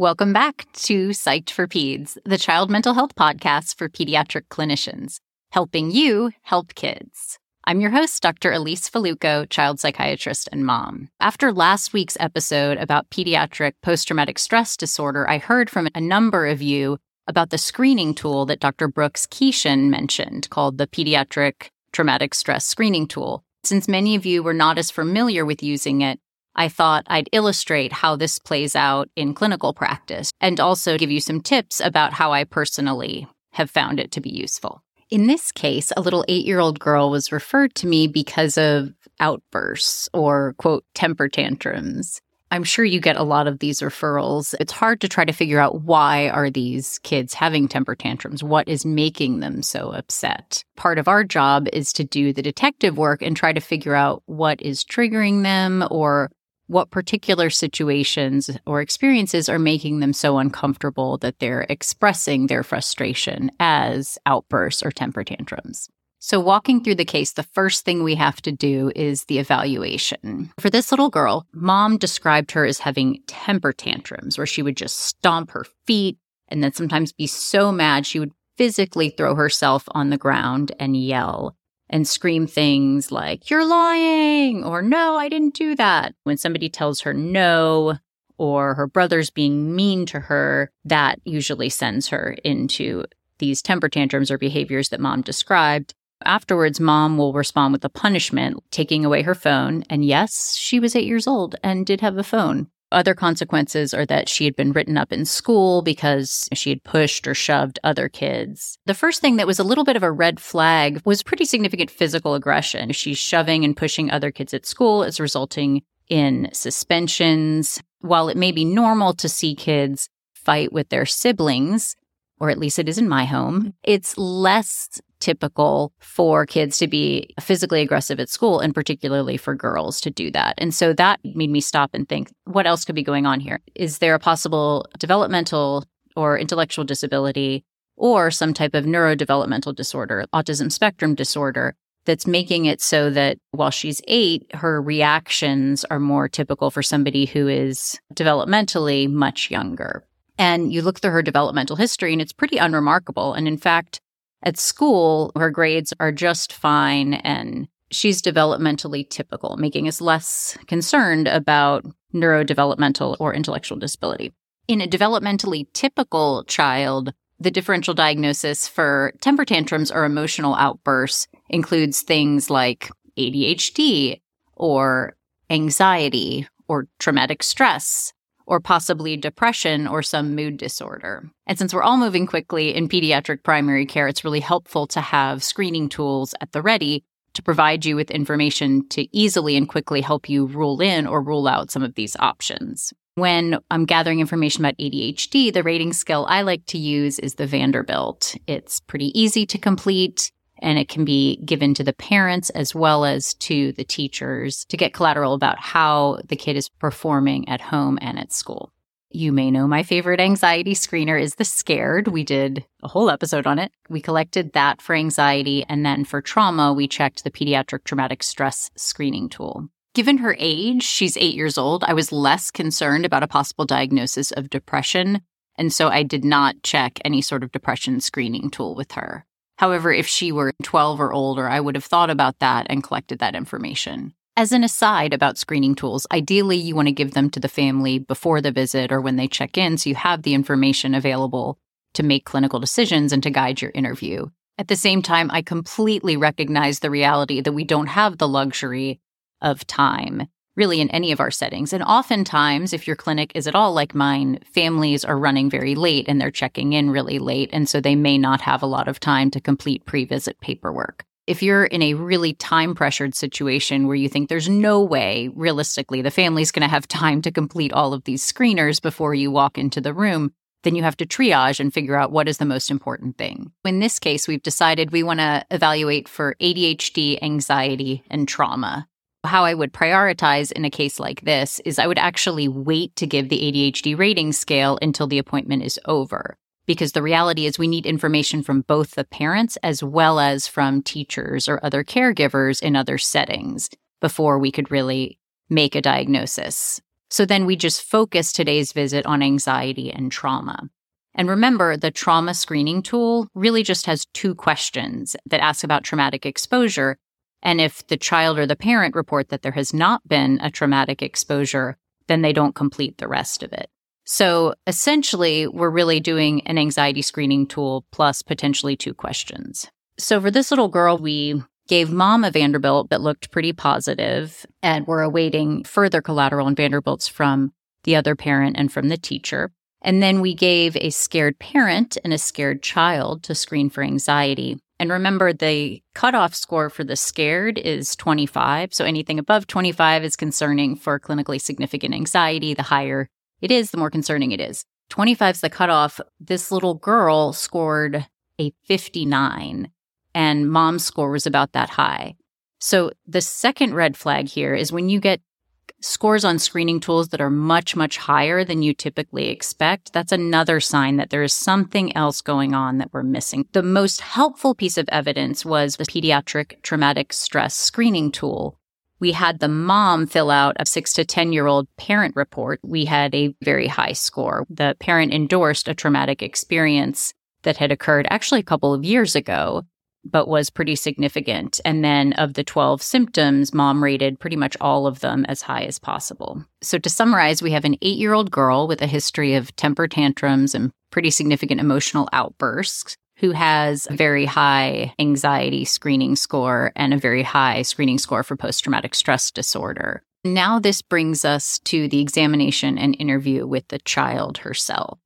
Welcome back to Psyched for Peds, the child mental health podcast for pediatric clinicians, helping you help kids. I'm your host, Dr. Elise Fallucco, child psychiatrist and mom. After last week's episode about pediatric post traumatic stress disorder, I heard from a number of you about the screening tool that Dr. Brooks Keeshin mentioned called the Pediatric Traumatic Stress Screening Tool. Since many of you were not as familiar with using it, I thought I'd illustrate how this plays out in clinical practice and also give you some tips about how I personally have found it to be useful. In this case, a little eight year old girl was referred to me because of outbursts or, quote, temper tantrums. I'm sure you get a lot of these referrals. It's hard to try to figure out why are these kids having temper tantrums? What is making them so upset? Part of our job is to do the detective work and try to figure out what is triggering them or what particular situations or experiences are making them so uncomfortable that they're expressing their frustration as outbursts or temper tantrums. So, walking through the case, the first thing we have to do is the evaluation. For this little girl, mom described her as having temper tantrums where she would just stomp her feet and then sometimes be so mad she would physically throw herself on the ground and yell and scream things like, You're lying, or No, I didn't do that. When somebody tells her no, or her brother's being mean to her, that usually sends her into these temper tantrums or behaviors that mom described. Afterwards, mom will respond with a punishment, taking away her phone. And yes, she was eight years old and did have a phone. Other consequences are that she had been written up in school because she had pushed or shoved other kids. The first thing that was a little bit of a red flag was pretty significant physical aggression. She's shoving and pushing other kids at school. It's resulting in suspensions. While it may be normal to see kids fight with their siblings, or at least it is in my home, it's less typical for kids to be physically aggressive at school and particularly for girls to do that. And so that made me stop and think, what else could be going on here? Is there a possible developmental or intellectual disability or some type of neurodevelopmental disorder, autism spectrum disorder that's making it so that while she's eight, her reactions are more typical for somebody who is developmentally much younger. And you look through her developmental history and it's pretty unremarkable. And in fact, at school, her grades are just fine and she's developmentally typical, making us less concerned about neurodevelopmental or intellectual disability. In a developmentally typical child, the differential diagnosis for temper tantrums or emotional outbursts includes things like ADHD or anxiety or traumatic stress or possibly depression or some mood disorder. And since we're all moving quickly in pediatric primary care, it's really helpful to have screening tools at the ready to provide you with information to easily and quickly help you rule in or rule out some of these options. When I'm gathering information about ADHD, the rating scale I like to use is the Vanderbilt. It's pretty easy to complete and it can be given to the parents as well as to the teachers to get collateral about how the kid is performing at home and at school. You may know my favorite anxiety screener is the Scared. We did a whole episode on it. We collected that for anxiety. And then for trauma, we checked the pediatric traumatic stress screening tool. Given her age, she's eight years old, I was less concerned about a possible diagnosis of depression. And so I did not check any sort of depression screening tool with her. However, if she were 12 or older, I would have thought about that and collected that information. As an aside about screening tools, ideally you want to give them to the family before the visit or when they check in so you have the information available to make clinical decisions and to guide your interview. At the same time, I completely recognize the reality that we don't have the luxury of time really in any of our settings. And oftentimes, if your clinic is at all like mine, families are running very late and they're checking in really late. And so they may not have a lot of time to complete pre visit paperwork. If you're in a really time pressured situation where you think there's no way, realistically, the family's going to have time to complete all of these screeners before you walk into the room, then you have to triage and figure out what is the most important thing. In this case, we've decided we want to evaluate for ADHD, anxiety, and trauma how I would prioritize in a case like this is I would actually wait to give the ADHD rating scale until the appointment is over. Because the reality is, we need information from both the parents as well as from teachers or other caregivers in other settings before we could really make a diagnosis. So then we just focus today's visit on anxiety and trauma. And remember, the trauma screening tool really just has two questions that ask about traumatic exposure. And if the child or the parent report that there has not been a traumatic exposure, then they don't complete the rest of it. So essentially, we're really doing an anxiety screening tool plus potentially two questions. So for this little girl, we gave mom a Vanderbilt that looked pretty positive, and we're awaiting further collateral and Vanderbilts from the other parent and from the teacher. And then we gave a scared parent and a scared child to screen for anxiety. And remember, the cutoff score for the scared is 25. So anything above 25 is concerning for clinically significant anxiety. The higher it is, the more concerning it is. 25 is the cutoff. This little girl scored a 59 and mom's score was about that high. So the second red flag here is when you get scores on screening tools that are much, much higher than you typically expect, that's another sign that there is something else going on that we're missing. The most helpful piece of evidence was the pediatric traumatic stress screening tool. We had the mom fill out a six to 10 year old parent report. We had a very high score. The parent endorsed a traumatic experience that had occurred actually a couple of years ago but was pretty significant. And then of the 12 symptoms, mom rated pretty much all of them as high as possible. So to summarize, we have an eight year old girl with a history of temper tantrums and pretty significant emotional outbursts who has a very high anxiety screening score and a very high screening score for post traumatic stress disorder. Now, this brings us to the examination and interview with the child herself.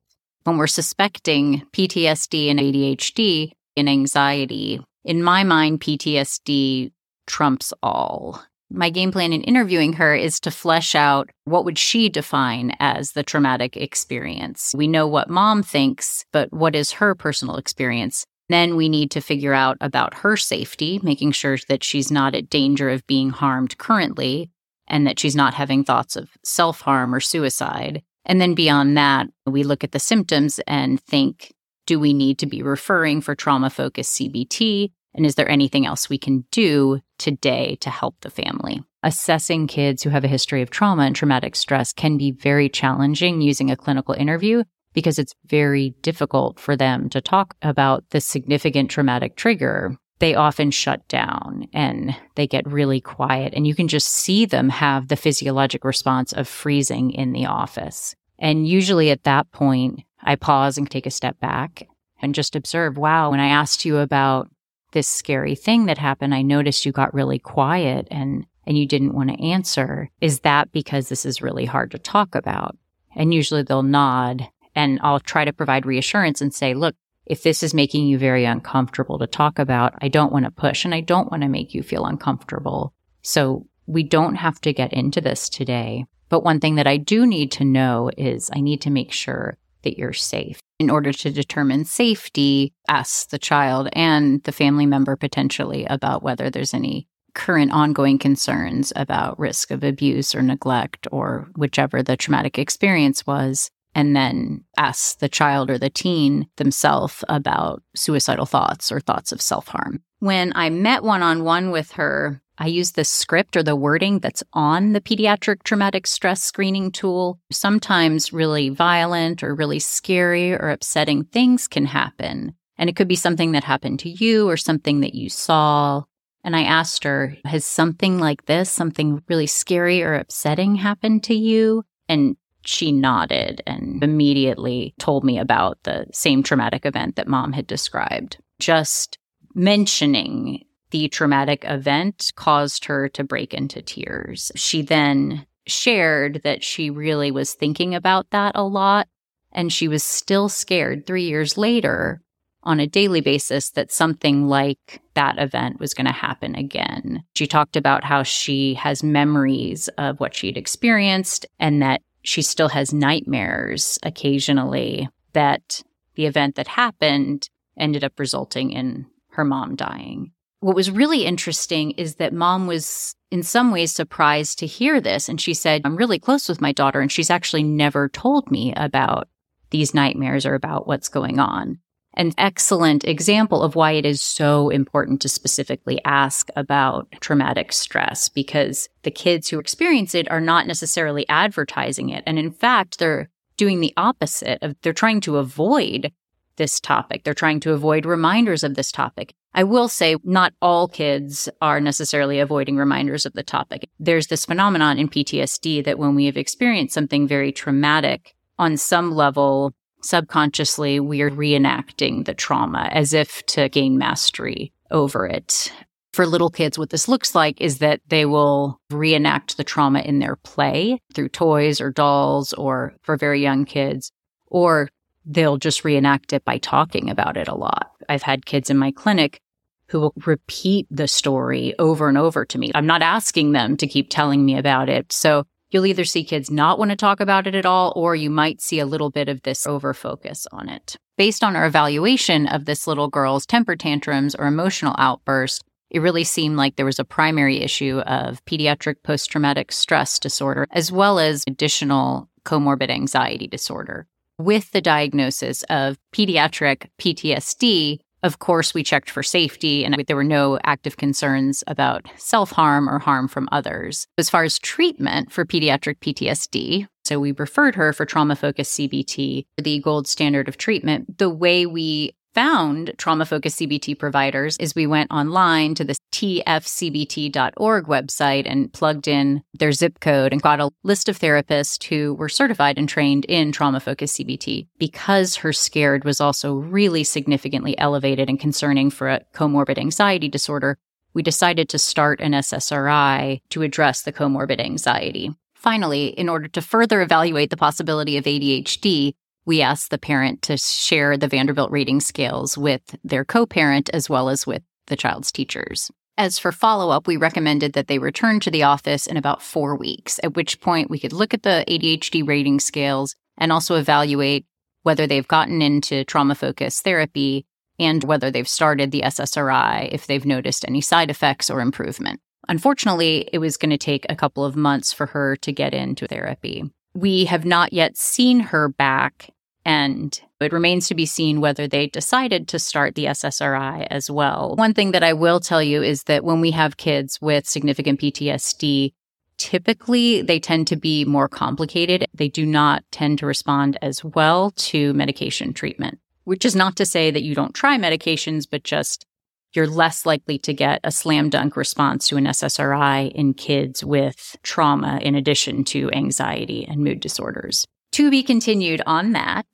When we're suspecting PTSD and ADHD, and anxiety, in my mind, PTSD trumps all. My game plan in interviewing her is to flesh out what would she define as the traumatic experience. We know what mom thinks, but what is her personal experience? Then we need to figure out about her safety, making sure that she's not at danger of being harmed currently and that she's not having thoughts of self harm or suicide. And then beyond that, we look at the symptoms and think do we need to be referring for trauma focused CBT? And is there anything else we can do today to help the family? Assessing kids who have a history of trauma and traumatic stress can be very challenging using a clinical interview because it's very difficult for them to talk about the significant traumatic trigger. They often shut down and they get really quiet, and you can just see them have the physiologic response of freezing in the office. And usually at that point, I pause and take a step back and just observe, wow, when I asked you about this scary thing that happened, I noticed you got really quiet and and you didn't want to answer. Is that because this is really hard to talk about? And usually they'll nod and I'll try to provide reassurance and say, look, if this is making you very uncomfortable to talk about, I don't want to push and I don't want to make you feel uncomfortable. So we don't have to get into this today. But one thing that I do need to know is I need to make sure that you're safe. In order to determine safety, ask the child and the family member potentially about whether there's any current ongoing concerns about risk of abuse or neglect or whichever the traumatic experience was. And then ask the child or the teen themselves about suicidal thoughts or thoughts of self harm. When I met one on one with her, I use the script or the wording that's on the pediatric traumatic stress screening tool. Sometimes really violent or really scary or upsetting things can happen. And it could be something that happened to you or something that you saw. And I asked her, has something like this, something really scary or upsetting happened to you? And she nodded and immediately told me about the same traumatic event that mom had described. Just mentioning the traumatic event caused her to break into tears. She then shared that she really was thinking about that a lot and she was still scared three years later on a daily basis that something like that event was going to happen again. She talked about how she has memories of what she'd experienced and that she still has nightmares occasionally that the event that happened ended up resulting in her mom dying what was really interesting is that mom was in some ways surprised to hear this. And she said, I'm really close with my daughter, and she's actually never told me about these nightmares or about what's going on. An excellent example of why it is so important to specifically ask about traumatic stress because the kids who experience it are not necessarily advertising it. And in fact, they're doing the opposite of they're trying to avoid this topic. They're trying to avoid reminders of this topic. I will say not all kids are necessarily avoiding reminders of the topic. There's this phenomenon in PTSD that when we have experienced something very traumatic on some level, subconsciously, we are reenacting the trauma as if to gain mastery over it. For little kids, what this looks like is that they will reenact the trauma in their play through toys or dolls, or for very young kids, or they'll just reenact it by talking about it a lot. I've had kids in my clinic who will repeat the story over and over to me. I'm not asking them to keep telling me about it. So you'll either see kids not want to talk about it at all, or you might see a little bit of this over focus on it. Based on our evaluation of this little girl's temper tantrums or emotional outburst, it really seemed like there was a primary issue of pediatric post traumatic stress disorder, as well as additional comorbid anxiety disorder with the diagnosis of pediatric PTSD, of course, we checked for safety and there were no active concerns about self harm or harm from others. As far as treatment for pediatric PTSD, so we referred her for trauma focused CBT, the gold standard of treatment. The way we found trauma focused CBT providers is we went online to the tfcbt.org website and plugged in their zip code and got a list of therapists who were certified and trained in trauma focused CBT. Because her scared was also really significantly elevated and concerning for a comorbid anxiety disorder, we decided to start an SSRI to address the comorbid anxiety. Finally, in order to further evaluate the possibility of ADHD, we asked the parent to share the Vanderbilt rating scales with their co parent as well as with the child's teachers. As for follow up, we recommended that they return to the office in about four weeks, at which point we could look at the ADHD rating scales and also evaluate whether they've gotten into trauma focused therapy and whether they've started the SSRI if they've noticed any side effects or improvement. Unfortunately, it was going to take a couple of months for her to get into therapy. We have not yet seen her back, and it remains to be seen whether they decided to start the SSRI as well. One thing that I will tell you is that when we have kids with significant PTSD, typically they tend to be more complicated. They do not tend to respond as well to medication treatment, which is not to say that you don't try medications, but just you're less likely to get a slam dunk response to an SSRI in kids with trauma in addition to anxiety and mood disorders. To be continued on that.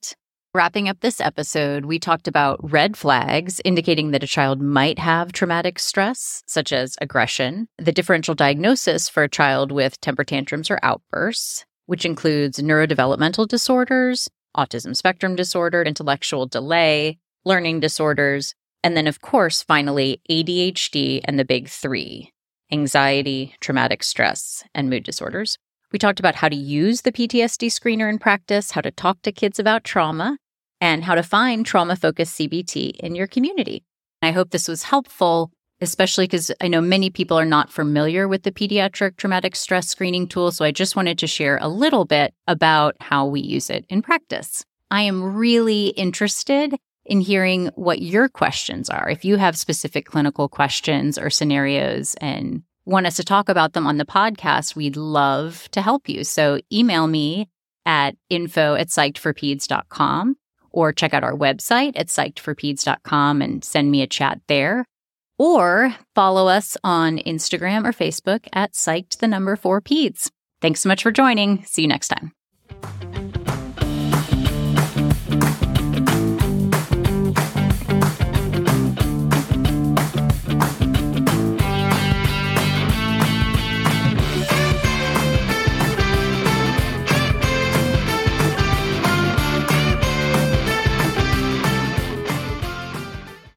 Wrapping up this episode, we talked about red flags indicating that a child might have traumatic stress, such as aggression, the differential diagnosis for a child with temper tantrums or outbursts, which includes neurodevelopmental disorders, autism spectrum disorder, intellectual delay, learning disorders, and then, of course, finally, ADHD and the big three anxiety, traumatic stress, and mood disorders. We talked about how to use the PTSD screener in practice, how to talk to kids about trauma, and how to find trauma focused CBT in your community. I hope this was helpful, especially because I know many people are not familiar with the pediatric traumatic stress screening tool. So I just wanted to share a little bit about how we use it in practice. I am really interested in hearing what your questions are. If you have specific clinical questions or scenarios and want us to talk about them on the podcast, we'd love to help you. So email me at info at psychedforpeds.com or check out our website at psychedforpeds.com and send me a chat there. Or follow us on Instagram or Facebook at psyched the number four peds. Thanks so much for joining. See you next time.